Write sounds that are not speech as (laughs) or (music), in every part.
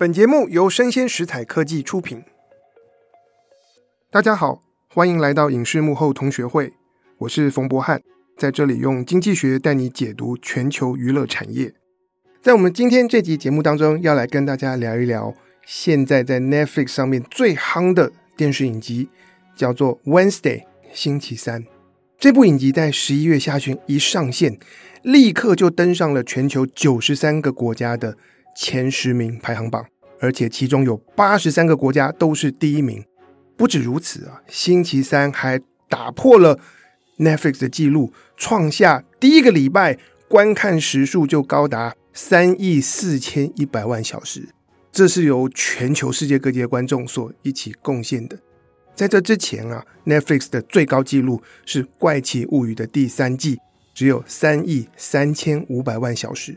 本节目由生鲜食材科技出品。大家好，欢迎来到影视幕后同学会，我是冯博翰，在这里用经济学带你解读全球娱乐产业。在我们今天这集节目当中，要来跟大家聊一聊现在在 Netflix 上面最夯的电视影集，叫做《Wednesday》星期三。这部影集在十一月下旬一上线，立刻就登上了全球九十三个国家的前十名排行榜，而且其中有八十三个国家都是第一名。不止如此啊，星期三还打破了 Netflix 的记录，创下第一个礼拜观看时数就高达三亿四千一百万小时。这是由全球世界各地的观众所一起贡献的。在这之前啊，Netflix 的最高纪录是《怪奇物语》的第三季，只有三亿三千五百万小时。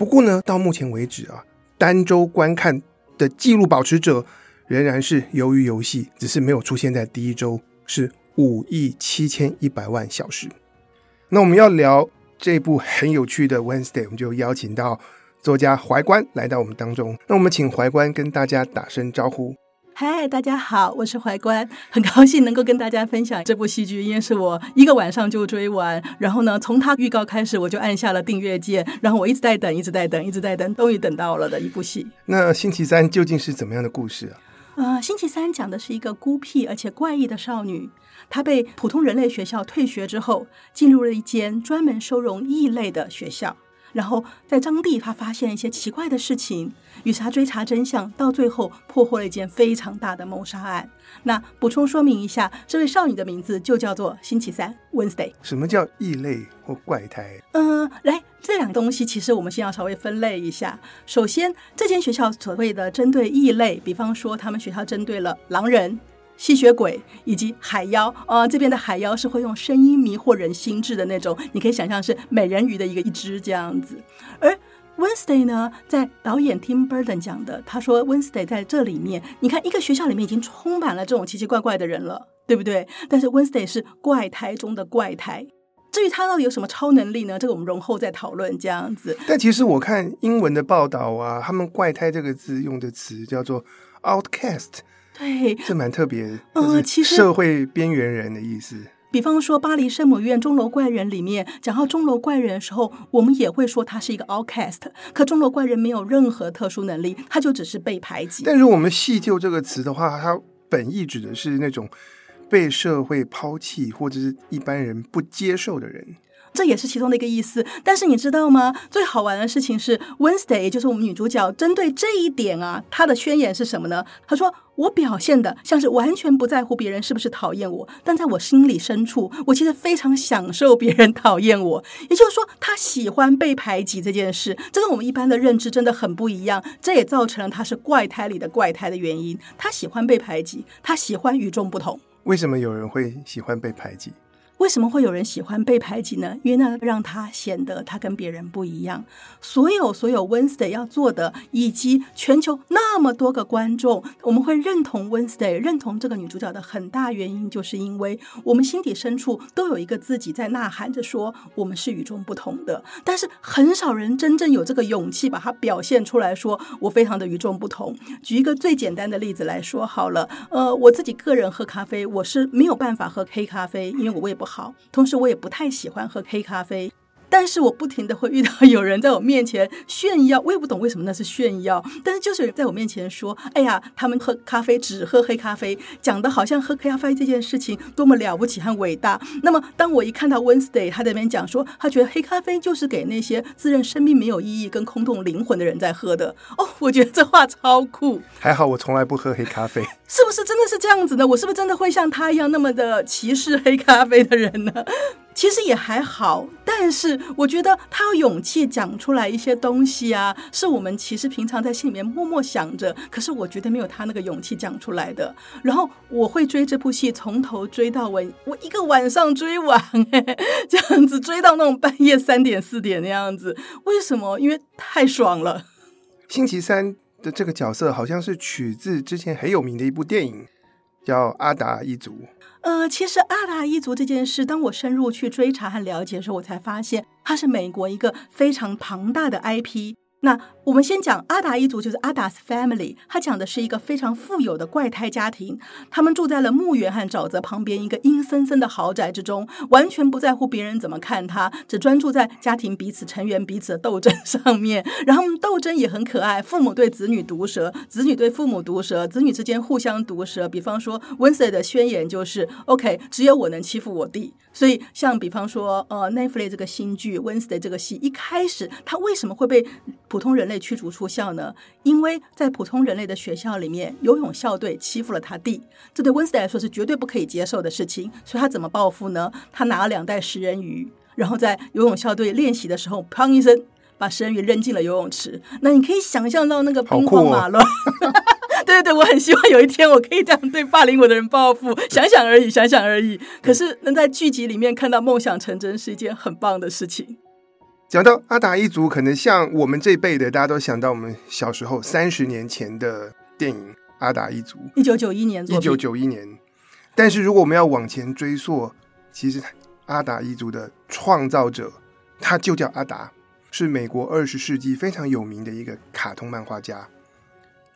不过呢，到目前为止啊，单周观看的记录保持者仍然是由于游戏，只是没有出现在第一周，是五亿七千一百万小时。那我们要聊这部很有趣的 Wednesday，我们就邀请到作家怀观来到我们当中。那我们请怀观跟大家打声招呼。嗨，大家好，我是怀关，很高兴能够跟大家分享这部戏剧，因为是我一个晚上就追完，然后呢，从它预告开始我就按下了订阅键，然后我一直在等，一直在等，一直在等，终于等到了的一部戏。那星期三究竟是怎么样的故事啊？呃，星期三讲的是一个孤僻而且怪异的少女，她被普通人类学校退学之后，进入了一间专门收容异类的学校。然后在当地，他发现了一些奇怪的事情，于是他追查真相，到最后破获了一件非常大的谋杀案。那补充说明一下，这位少女的名字就叫做星期三 （Wednesday）。什么叫异类或怪胎？嗯、呃，来，这两个东西其实我们先要稍微分类一下。首先，这间学校所谓的针对异类，比方说他们学校针对了狼人。吸血鬼以及海妖，呃，这边的海妖是会用声音迷惑人心智的那种，你可以想象是美人鱼的一个一只这样子。而 Wednesday 呢，在导演 Tim Burton 讲的，他说 Wednesday 在这里面，你看一个学校里面已经充满了这种奇奇怪怪的人了，对不对？但是 Wednesday 是怪胎中的怪胎。至于他到底有什么超能力呢？这个我们容后再讨论这样子。但其实我看英文的报道啊，他们“怪胎”这个字用的词叫做 “outcast”。对，这蛮特别，呃，其实社会边缘人的意思。比方说，巴黎圣母院钟楼怪人里面讲到钟楼怪人的时候，我们也会说他是一个 outcast。可钟楼怪人没有任何特殊能力，他就只是被排挤。但如果我们细究这个词的话，它本意指的是那种被社会抛弃或者是一般人不接受的人。这也是其中的一个意思，但是你知道吗？最好玩的事情是，Wednesday 也就是我们女主角，针对这一点啊，她的宣言是什么呢？她说：“我表现的像是完全不在乎别人是不是讨厌我，但在我心里深处，我其实非常享受别人讨厌我。也就是说，她喜欢被排挤这件事，这跟我们一般的认知真的很不一样。这也造成了她是怪胎里的怪胎的原因。她喜欢被排挤，她喜欢与众不同。为什么有人会喜欢被排挤？”为什么会有人喜欢被排挤呢？因为那让他显得他跟别人不一样。所有所有 Wednesday 要做的，以及全球那么多个观众，我们会认同 Wednesday，认同这个女主角的很大原因，就是因为我们心底深处都有一个自己在呐喊着说，我们是与众不同的。但是很少人真正有这个勇气把它表现出来说，我非常的与众不同。举一个最简单的例子来说好了，呃，我自己个人喝咖啡，我是没有办法喝黑咖啡，因为我胃不好。同时我也不太喜欢喝黑咖啡。但是我不停的会遇到有人在我面前炫耀，我也不懂为什么那是炫耀。但是就是在我面前说：“哎呀，他们喝咖啡只喝黑咖啡，讲的好像喝黑咖啡这件事情多么了不起和伟大。”那么当我一看到 Wednesday 他在那边讲说，他觉得黑咖啡就是给那些自认生命没有意义跟空洞灵魂的人在喝的。哦，我觉得这话超酷。还好我从来不喝黑咖啡，是不是真的是这样子呢？我是不是真的会像他一样那么的歧视黑咖啡的人呢？其实也还好，但是我觉得他有勇气讲出来一些东西啊，是我们其实平常在心里面默默想着，可是我觉得没有他那个勇气讲出来的。然后我会追这部戏，从头追到尾，我一个晚上追完，(laughs) 这样子追到那种半夜三点四点的样子。为什么？因为太爽了。星期三的这个角色好像是取自之前很有名的一部电影，叫《阿达一族》。呃，其实阿达一族这件事，当我深入去追查和了解的时候，我才发现它是美国一个非常庞大的 IP。那我们先讲阿达一族，就是阿达斯 family。他讲的是一个非常富有的怪胎家庭，他们住在了墓园和沼泽旁边一个阴森森的豪宅之中，完全不在乎别人怎么看他，只专注在家庭彼此成员彼此的斗争上面。然后斗争也很可爱，父母对子女毒舌，子女对父母毒舌，子女之间互相毒舌。比方说，Wednesday 的宣言就是 “OK，只有我能欺负我弟”。所以，像比方说，呃，Netflix 这个新剧《Wednesday》这个戏一开始，他为什么会被普通人类驱逐出校呢？因为在普通人类的学校里面，游泳校队欺负了他弟，这对 Wednesday 来说是绝对不可以接受的事情。所以他怎么报复呢？他拿了两袋食人鱼，然后在游泳校队练习的时候，砰一声把食人鱼扔进了游泳池。那你可以想象到那个兵荒马乱。(laughs) 对对对，我很希望有一天我可以这样对霸凌我的人报复，想想而已，想想而已。可是能在剧集里面看到梦想成真是一件很棒的事情。讲到阿达一族，可能像我们这辈的，大家都想到我们小时候三十年前的电影《阿达一族》，一九九一年，一九九一年。但是如果我们要往前追溯，其实阿达一族的创造者他就叫阿达，是美国二十世纪非常有名的一个卡通漫画家。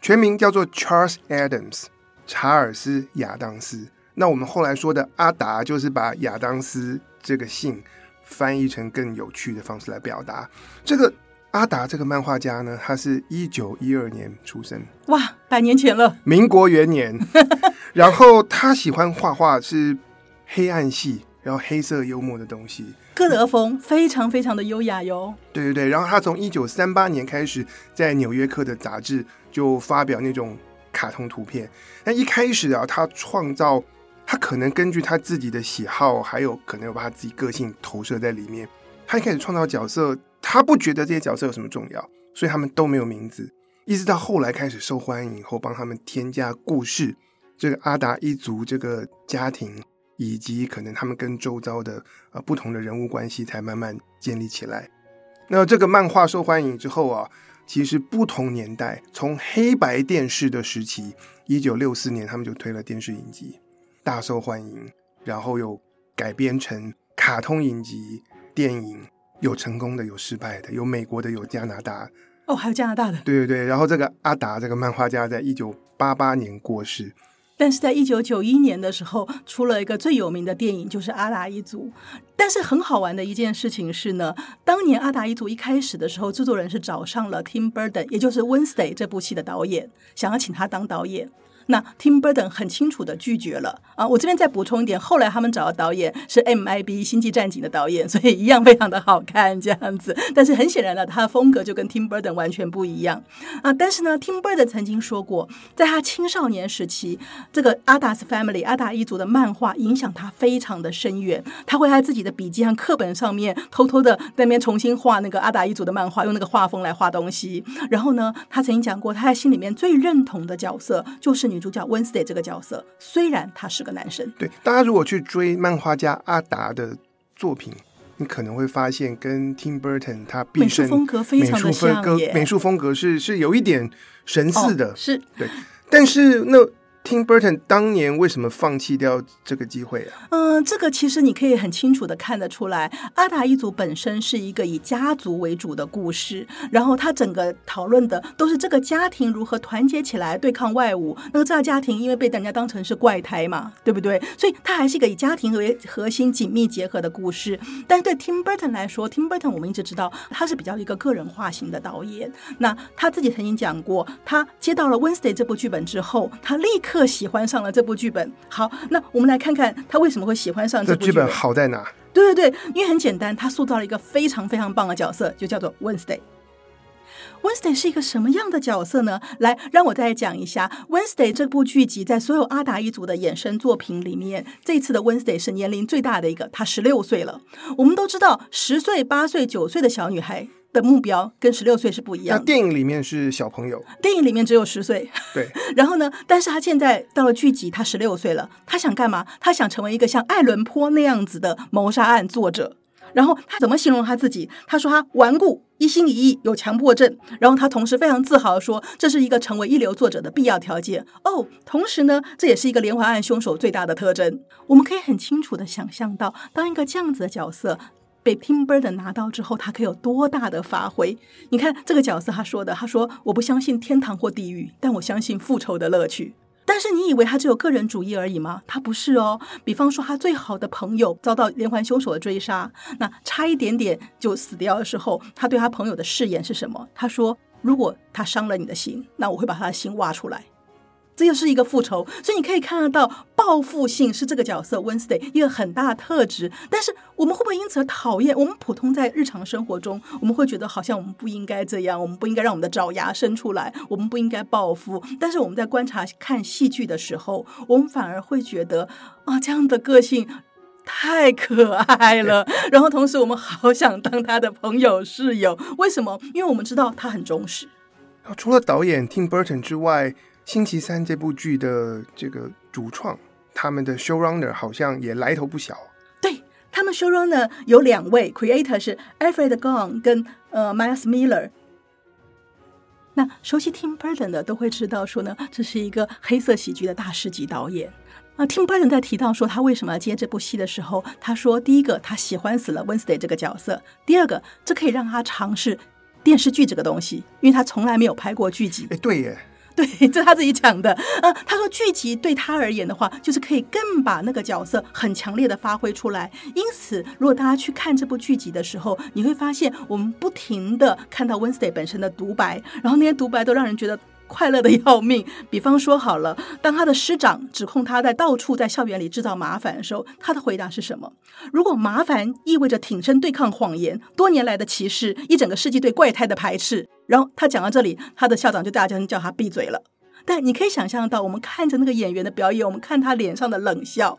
全名叫做 Charles Adams，查尔斯亚当斯。那我们后来说的阿达，就是把亚当斯这个姓翻译成更有趣的方式来表达。这个阿达这个漫画家呢，他是一九一二年出生，哇，百年前了，民国元年。(laughs) 然后他喜欢画画是黑暗系，然后黑色幽默的东西。歌德风非常非常的优雅哟。对对对，然后他从一九三八年开始在《纽约客》的杂志就发表那种卡通图片。那一开始啊，他创造，他可能根据他自己的喜好，还有可能有把他自己个性投射在里面。他一开始创造角色，他不觉得这些角色有什么重要，所以他们都没有名字。一直到后来开始受欢迎以后，帮他们添加故事，这个阿达一族这个家庭。以及可能他们跟周遭的呃不同的人物关系才慢慢建立起来。那这个漫画受欢迎之后啊，其实不同年代，从黑白电视的时期，一九六四年他们就推了电视影集，大受欢迎，然后又改编成卡通影集、电影，有成功的，有失败的，有美国的，有加拿大。哦，还有加拿大的。对对对，然后这个阿达这个漫画家在一九八八年过世。但是在一九九一年的时候，出了一个最有名的电影，就是《阿达一族》。但是很好玩的一件事情是呢，当年《阿达一族》一开始的时候，制作人是找上了 Tim Burton，也就是《Wednesday》这部戏的导演，想要请他当导演。那 Tim Burton 很清楚的拒绝了啊！我这边再补充一点，后来他们找的导演是 MIB《星际战警》的导演，所以一样非常的好看这样子。但是很显然呢，他的风格就跟 Tim Burton 完全不一样啊！但是呢，Tim Burton 曾经说过，在他青少年时期，这个阿达斯 Family 阿达一族的漫画影响他非常的深远。他会在自己的笔记和课本上面偷偷的在那边重新画那个阿达一族的漫画，用那个画风来画东西。然后呢，他曾经讲过，他在心里面最认同的角色就是。女主角 Wednesday 这个角色，虽然他是个男生，对大家如果去追漫画家阿达的作品，你可能会发现跟 Tim Burton 他毕生美术风格非常的像，美术风格是是有一点神似的，哦、是。对，但是那。Tim Burton 当年为什么放弃掉这个机会啊？嗯、这个其实你可以很清楚的看得出来，阿达一族本身是一个以家族为主的故事，然后他整个讨论的都是这个家庭如何团结起来对抗外物。那个这个家庭因为被人家当成是怪胎嘛，对不对？所以他还是一个以家庭为核心紧密结合的故事。但是对 Tim Burton 来说，Tim Burton 我们一直知道他是比较一个个人化型的导演。那他自己曾经讲过，他接到了 Wednesday 这部剧本之后，他立刻。特喜欢上了这部剧本。好，那我们来看看他为什么会喜欢上这部剧本。剧本好在哪？对对对，因为很简单，他塑造了一个非常非常棒的角色，就叫做 Wednesday。Wednesday 是一个什么样的角色呢？来，让我再讲一下 Wednesday 这部剧集在所有阿达一族的衍生作品里面，这次的 Wednesday 是年龄最大的一个，她十六岁了。我们都知道，十岁、八岁、九岁的小女孩。的目标跟十六岁是不一样的。那电影里面是小朋友，电影里面只有十岁。对。(laughs) 然后呢？但是他现在到了剧集，他十六岁了。他想干嘛？他想成为一个像爱伦坡那样子的谋杀案作者。然后他怎么形容他自己？他说他顽固、一心一意、有强迫症。然后他同时非常自豪地说，这是一个成为一流作者的必要条件。哦，同时呢，这也是一个连环案凶手最大的特征。我们可以很清楚地想象到，当一个这样子的角色。被 Tim Burton 拿到之后，他可以有多大的发挥？你看这个角色，他说的，他说：“我不相信天堂或地狱，但我相信复仇的乐趣。”但是你以为他只有个人主义而已吗？他不是哦。比方说，他最好的朋友遭到连环凶手的追杀，那差一点点就死掉的时候，他对他朋友的誓言是什么？他说：“如果他伤了你的心，那我会把他的心挖出来。”这又是一个复仇，所以你可以看得到报复性是这个角色 Wednesday 一个很大的特质。但是我们会不会因此而讨厌？我们普通在日常生活中，我们会觉得好像我们不应该这样，我们不应该让我们的爪牙伸出来，我们不应该报复。但是我们在观察看戏剧的时候，我们反而会觉得啊，这样的个性太可爱了。(laughs) 然后同时我们好想当他的朋友室友。为什么？因为我们知道他很忠实。除了导演 Tim Burton 之外。星期三这部剧的这个主创，他们的 showrunner 好像也来头不小。对，他们 showrunner 有两位，creator 是 Alfred Gong 跟呃 Miles Miller。那熟悉 Tim Burton 的都会知道说呢，这是一个黑色喜剧的大师级导演。啊，Tim Burton 在提到说他为什么要接这部戏的时候，他说第一个他喜欢死了 Wednesday 这个角色，第二个这可以让他尝试电视剧这个东西，因为他从来没有拍过剧集。哎，对耶。(laughs) 对，这是他自己讲的。呃，他说剧集对他而言的话，就是可以更把那个角色很强烈的发挥出来。因此，如果大家去看这部剧集的时候，你会发现我们不停的看到 Wednesday 本身的独白，然后那些独白都让人觉得。快乐的要命。(laughs) 比方说好了，当他的师长指控他在到处在校园里制造麻烦的时候，他的回答是什么？如果麻烦意味着挺身对抗谎言，多年来的歧视，一整个世纪对怪胎的排斥，然后他讲到这里，他的校长就大声叫他闭嘴了。但你可以想象到，我们看着那个演员的表演，我们看他脸上的冷笑，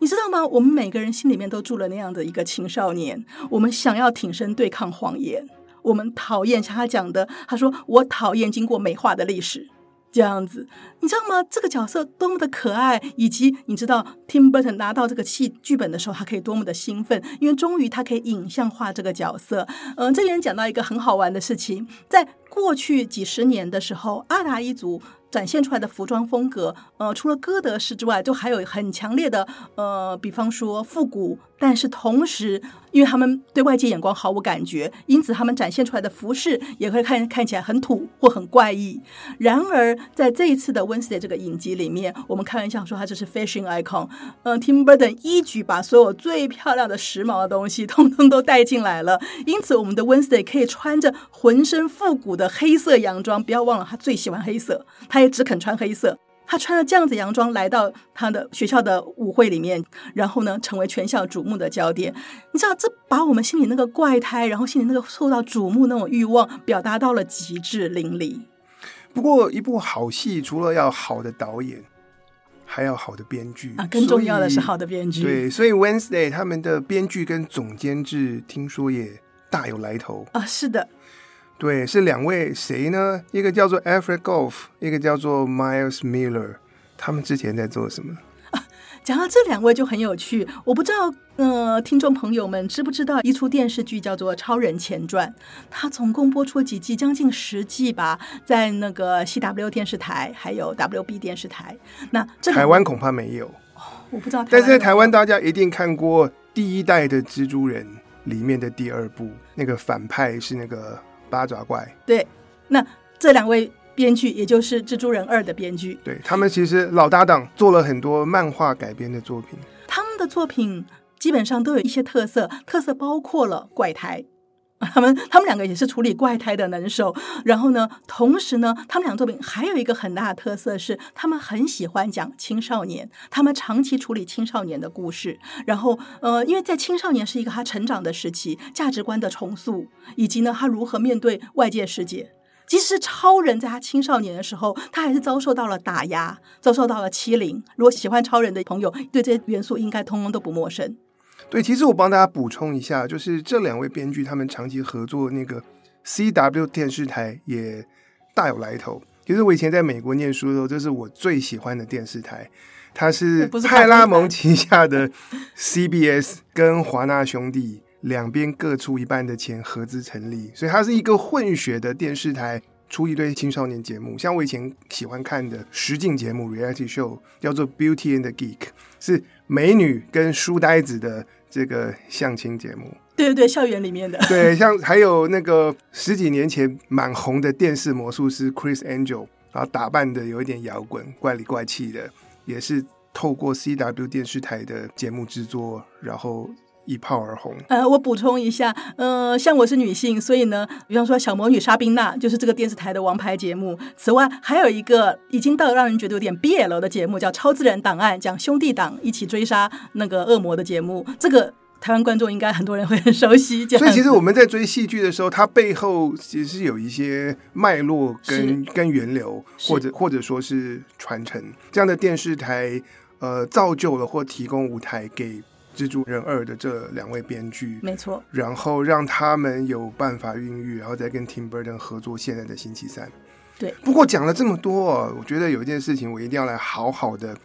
你知道吗？我们每个人心里面都住了那样的一个青少年，我们想要挺身对抗谎言。我们讨厌像他讲的，他说我讨厌经过美化的历史，这样子，你知道吗？这个角色多么的可爱，以及你知道 Tim Burton 拿到这个戏剧本的时候，他可以多么的兴奋，因为终于他可以影像化这个角色。嗯，这里讲到一个很好玩的事情，在过去几十年的时候，阿达一族。展现出来的服装风格，呃，除了哥德式之外，就还有很强烈的，呃，比方说复古，但是同时，因为他们对外界眼光毫无感觉，因此他们展现出来的服饰也会看看起来很土或很怪异。然而，在这一次的 Wednesday 这个影集里面，我们开玩笑说他这是 fashion icon，嗯、，Tim Burton 一举把所有最漂亮的时髦的东西通通都带进来了，因此我们的 Wednesday 可以穿着浑身复古的黑色洋装，不要忘了他最喜欢黑色，他也。只肯穿黑色，他穿着这样子洋装来到他的学校的舞会里面，然后呢，成为全校瞩目的焦点。你知道，这把我们心里那个怪胎，然后心里那个受到瞩目那种欲望，表达到了极致淋漓。不过，一部好戏除了要好的导演，还要好的编剧啊，更重要的是好的编剧。对，所以 Wednesday 他们的编剧跟总监制听说也大有来头啊，是的。对，是两位谁呢？一个叫做 Alfred Gough，一个叫做 Miles Miller。他们之前在做什么？啊，讲到这两位就很有趣。我不知道，呃，听众朋友们知不知道一出电视剧叫做《超人前传》？它总共播出几季？将近十季吧，在那个 CW 电视台还有 WB 电视台。那台湾恐怕没有，哦，我不知道。但是在台湾，大家一定看过第一代的蜘蛛人里面的第二部，那个反派是那个。八爪怪，对，那这两位编剧，也就是《蜘蛛人二》的编剧，对，他们其实老搭档，做了很多漫画改编的作品。他们的作品基本上都有一些特色，特色包括了怪胎。(laughs) 他们他们两个也是处理怪胎的能手，然后呢，同时呢，他们两个作品还有一个很大的特色是，他们很喜欢讲青少年，他们长期处理青少年的故事，然后呃，因为在青少年是一个他成长的时期，价值观的重塑，以及呢，他如何面对外界世界。即使是超人在他青少年的时候，他还是遭受到了打压，遭受到了欺凌。如果喜欢超人的朋友，对这些元素应该通通都不陌生。对，其实我帮大家补充一下，就是这两位编剧他们长期合作那个 CW 电视台也大有来头。其实我以前在美国念书的时候，这是我最喜欢的电视台，它是派拉蒙旗下的 CBS 跟华纳兄弟两边各出一半的钱合资成立，所以它是一个混血的电视台，出一堆青少年节目。像我以前喜欢看的实境节目 Reality Show 叫做 Beauty and the Geek，是美女跟书呆子的。这个相亲节目，对对对，校园里面的。对，(laughs) 像还有那个十几年前蛮红的电视魔术师 Chris Angel，然后打扮的有一点摇滚、怪里怪气的，也是透过 CW 电视台的节目制作，然后。一炮而红。呃，我补充一下，呃，像我是女性，所以呢，比方说《小魔女莎宾娜》就是这个电视台的王牌节目。此外，还有一个已经到让人觉得有点 BL 的节目，叫《超自然档案》，讲兄弟党一起追杀那个恶魔的节目。这个台湾观众应该很多人会很熟悉。所以，其实我们在追戏剧的时候，它背后其实是有一些脉络跟跟源流，或者或者说是传承。这样的电视台，呃，造就了或提供舞台给。蜘蛛人二的这两位编剧，没错，然后让他们有办法孕育，然后再跟 Tim Burton 合作现在的星期三。对，不过讲了这么多，我觉得有一件事情我一定要来好好的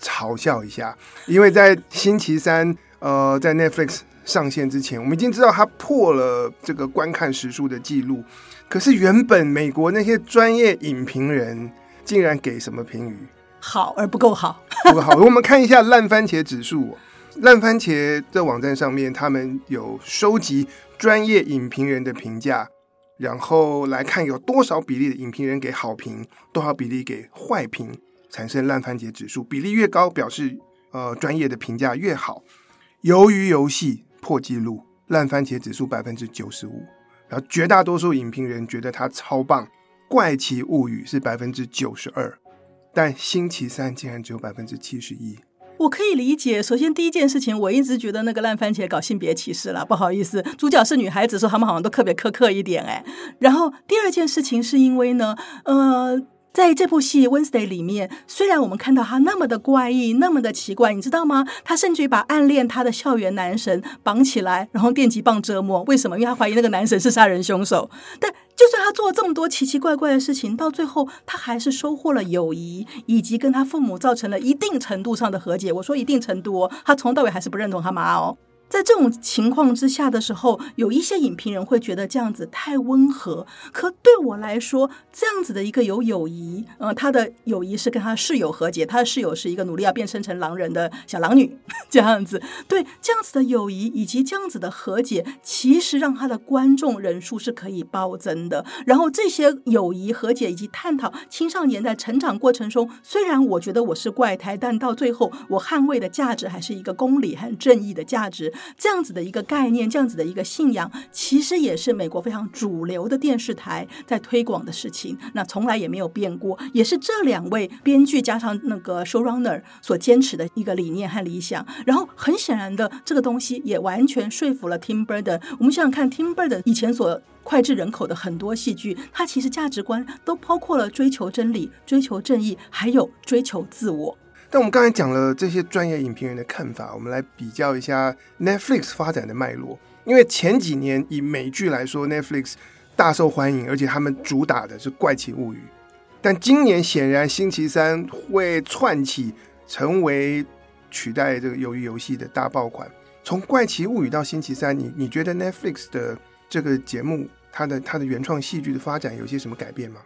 嘲笑一下，因为在星期三呃在 Netflix 上线之前，我们已经知道它破了这个观看时数的记录，可是原本美国那些专业影评人竟然给什么评语？好而不够好，(laughs) 不够好。我们看一下烂番茄指数。烂番茄的网站上面，他们有收集专业影评人的评价，然后来看有多少比例的影评人给好评，多少比例给坏评，产生烂番茄指数。比例越高，表示呃专业的评价越好。鱿鱼游戏破纪录，烂番茄指数百分之九十五，然后绝大多数影评人觉得它超棒。怪奇物语是百分之九十二，但星期三竟然只有百分之七十一。我可以理解。首先，第一件事情，我一直觉得那个烂番茄搞性别歧视了，不好意思，主角是女孩子，说他们好像都特别苛刻一点，哎。然后第二件事情是因为呢，呃。在这部戏《Wednesday》里面，虽然我们看到他那么的怪异，那么的奇怪，你知道吗？他甚至于把暗恋他的校园男神绑起来，然后电击棒折磨。为什么？因为他怀疑那个男神是杀人凶手。但就算他做了这么多奇奇怪怪的事情，到最后他还是收获了友谊，以及跟他父母造成了一定程度上的和解。我说一定程度哦，他从头到尾还是不认同他妈哦。在这种情况之下的时候，有一些影评人会觉得这样子太温和。可对我来说，这样子的一个有友谊，呃，他的友谊是跟他室友和解，他的室友是一个努力要变身成狼人的小狼女，(laughs) 这样子。对，这样子的友谊以及这样子的和解，其实让他的观众人数是可以暴增的。然后这些友谊和解以及探讨青少年在成长过程中，虽然我觉得我是怪胎，但到最后我捍卫的价值还是一个公理和正义的价值。这样子的一个概念，这样子的一个信仰，其实也是美国非常主流的电视台在推广的事情。那从来也没有变过，也是这两位编剧加上那个 showrunner 所坚持的一个理念和理想。然后很显然的，这个东西也完全说服了 Tim Burton。我们想想看，Tim Burton 以前所脍炙人口的很多戏剧，它其实价值观都包括了追求真理、追求正义，还有追求自我。但我们刚才讲了这些专业影评人的看法，我们来比较一下 Netflix 发展的脉络。因为前几年以美剧来说，Netflix 大受欢迎，而且他们主打的是《怪奇物语》。但今年显然星期三会窜起，成为取代这个《鱿鱼游戏》的大爆款。从《怪奇物语》到星期三，你你觉得 Netflix 的这个节目，它的它的原创戏剧的发展有些什么改变吗？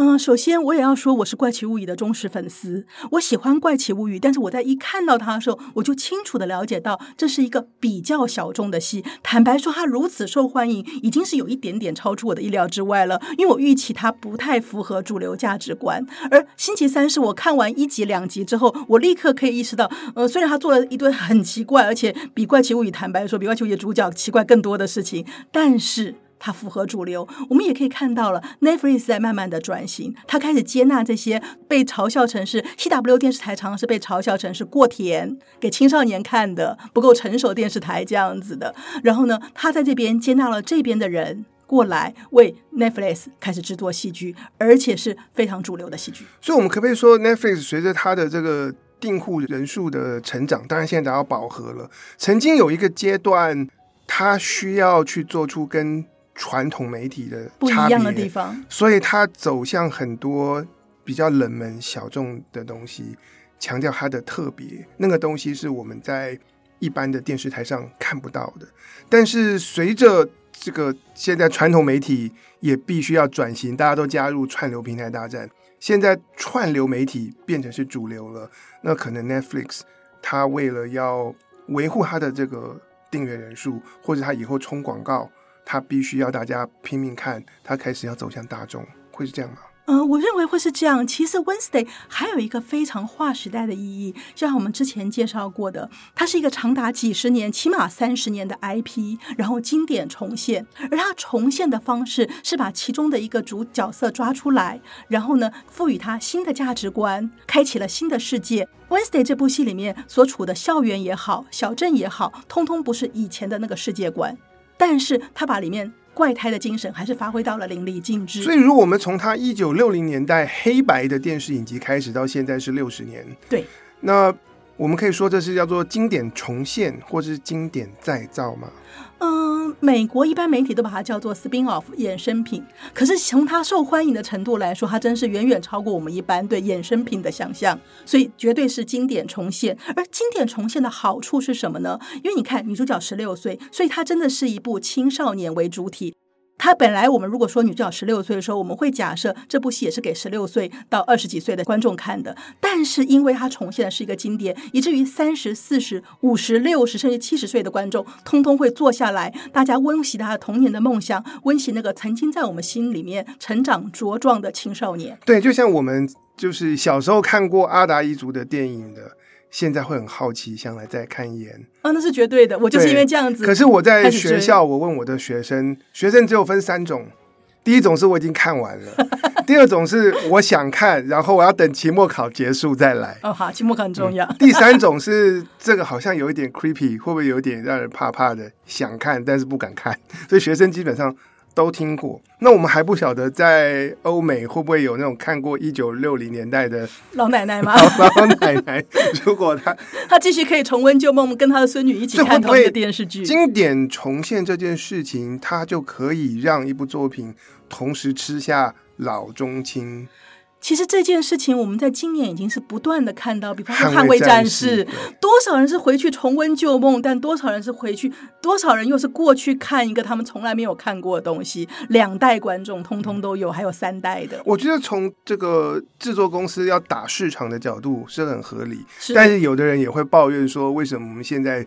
嗯，首先我也要说，我是《怪奇物语》的忠实粉丝。我喜欢《怪奇物语》，但是我在一看到它的时候，我就清楚地了解到，这是一个比较小众的戏。坦白说，它如此受欢迎，已经是有一点点超出我的意料之外了。因为我预期它不太符合主流价值观。而星期三是我看完一集、两集之后，我立刻可以意识到，呃，虽然他做了一堆很奇怪，而且比《怪奇物语》坦白说，比《怪奇物语》主角奇怪更多的事情，但是。它符合主流，我们也可以看到了，Netflix 在慢慢的转型，它开始接纳这些被嘲笑成是 CW 电视台，常常是被嘲笑成是过甜，给青少年看的不够成熟电视台这样子的。然后呢，他在这边接纳了这边的人过来为 Netflix 开始制作戏剧，而且是非常主流的戏剧。所以，我们可不可以说，Netflix 随着它的这个订户人数的成长，当然现在达到饱和了。曾经有一个阶段，它需要去做出跟传统媒体的不一样的地方，所以它走向很多比较冷门小众的东西，强调它的特别。那个东西是我们在一般的电视台上看不到的。但是随着这个现在传统媒体也必须要转型，大家都加入串流平台大战，现在串流媒体变成是主流了。那可能 Netflix 它为了要维护它的这个订阅人数，或者它以后冲广告，他必须要大家拼命看，他开始要走向大众，会是这样吗？嗯，我认为会是这样。其实 Wednesday 还有一个非常划时代的意义，就像我们之前介绍过的，它是一个长达几十年，起码三十年的 IP，然后经典重现。而它重现的方式是把其中的一个主角色抓出来，然后呢，赋予它新的价值观，开启了新的世界。Wednesday 这部戏里面所处的校园也好，小镇也好，通通不是以前的那个世界观，但是他把里面。怪胎的精神还是发挥到了淋漓尽致。所以，如果我们从他一九六零年代黑白的电视影集开始，到现在是六十年，对，那我们可以说这是叫做经典重现，或是经典再造吗？嗯，美国一般媒体都把它叫做 spin-off 衍生品。可是从它受欢迎的程度来说，它真是远远超过我们一般对衍生品的想象。所以绝对是经典重现。而经典重现的好处是什么呢？因为你看女主角十六岁，所以它真的是一部青少年为主体。他本来，我们如果说女主角十六岁的时候，我们会假设这部戏也是给十六岁到二十几岁的观众看的。但是，因为它重现的是一个经典，以至于三十四十、五十、六十甚至七十岁的观众，通通会坐下来，大家温习他童年的梦想，温习那个曾经在我们心里面成长茁壮的青少年。对，就像我们就是小时候看过阿达一族的电影的。现在会很好奇，想来再看一眼啊，那是绝对的。我就是因为这样子。可是我在学校，我问我的学生，学生只有分三种：第一种是我已经看完了；(laughs) 第二种是我想看，然后我要等期末考结束再来。哦，好，期末考很重要。嗯，第三种是这个好像有一点 creepy，会不会有点让人怕怕的？想看但是不敢看，所以学生基本上。都听过，那我们还不晓得在欧美会不会有那种看过一九六零年代的老奶奶吗？(laughs) 老奶奶，(laughs) 如果她她继续可以重温旧梦，跟她的孙女一起看同一个电视剧，经典重现这件事情，她就可以让一部作品同时吃下老中青。其实这件事情，我们在今年已经是不断的看到，比方说《捍卫战士》，多少人是回去重温旧梦，但多少人是回去，多少人又是过去看一个他们从来没有看过的东西。两代观众通通都有，还有三代的。我觉得从这个制作公司要打市场的角度是很合理，是，但是有的人也会抱怨说，为什么我们现在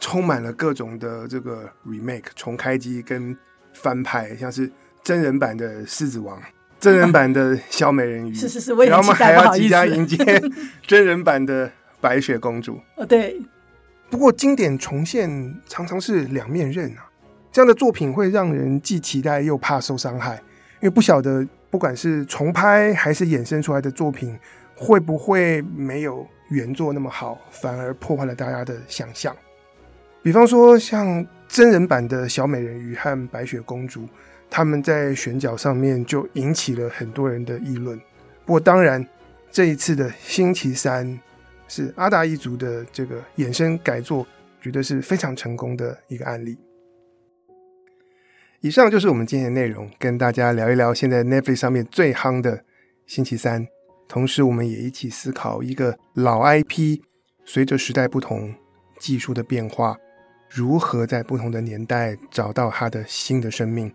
充满了各种的这个 remake 重开机跟翻拍，像是真人版的《狮子王》。真人版的小美人鱼，(laughs) 是是是，我也，然后我们还要即将迎接 (laughs) 真人版的白雪公主。(laughs) 哦，对。不过经典重现常常是两面刃啊，这样的作品会让人既期待又怕受伤害，因为不晓得不管是重拍还是衍生出来的作品，会不会没有原作那么好，反而破坏了大家的想象。比方说，像真人版的小美人鱼和白雪公主。他们在选角上面就引起了很多人的议论。不过，当然，这一次的星期三是阿达一族的这个衍生改作，绝对是非常成功的一个案例。以上就是我们今天的内容，跟大家聊一聊现在 Netflix 上面最夯的星期三。同时，我们也一起思考一个老 IP 随着时代不同、技术的变化，如何在不同的年代找到它的新的生命。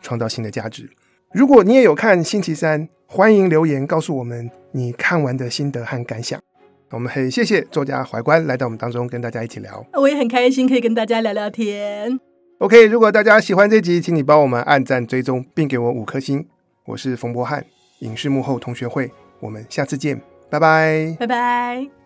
创造新的价值。如果你也有看星期三，欢迎留言告诉我们你看完的心得和感想。我们很谢谢作家怀观来到我们当中，跟大家一起聊。我也很开心可以跟大家聊聊天。OK，如果大家喜欢这集，请你帮我们按赞、追踪，并给我五颗星。我是冯博翰，影视幕后同学会，我们下次见，拜拜，拜拜。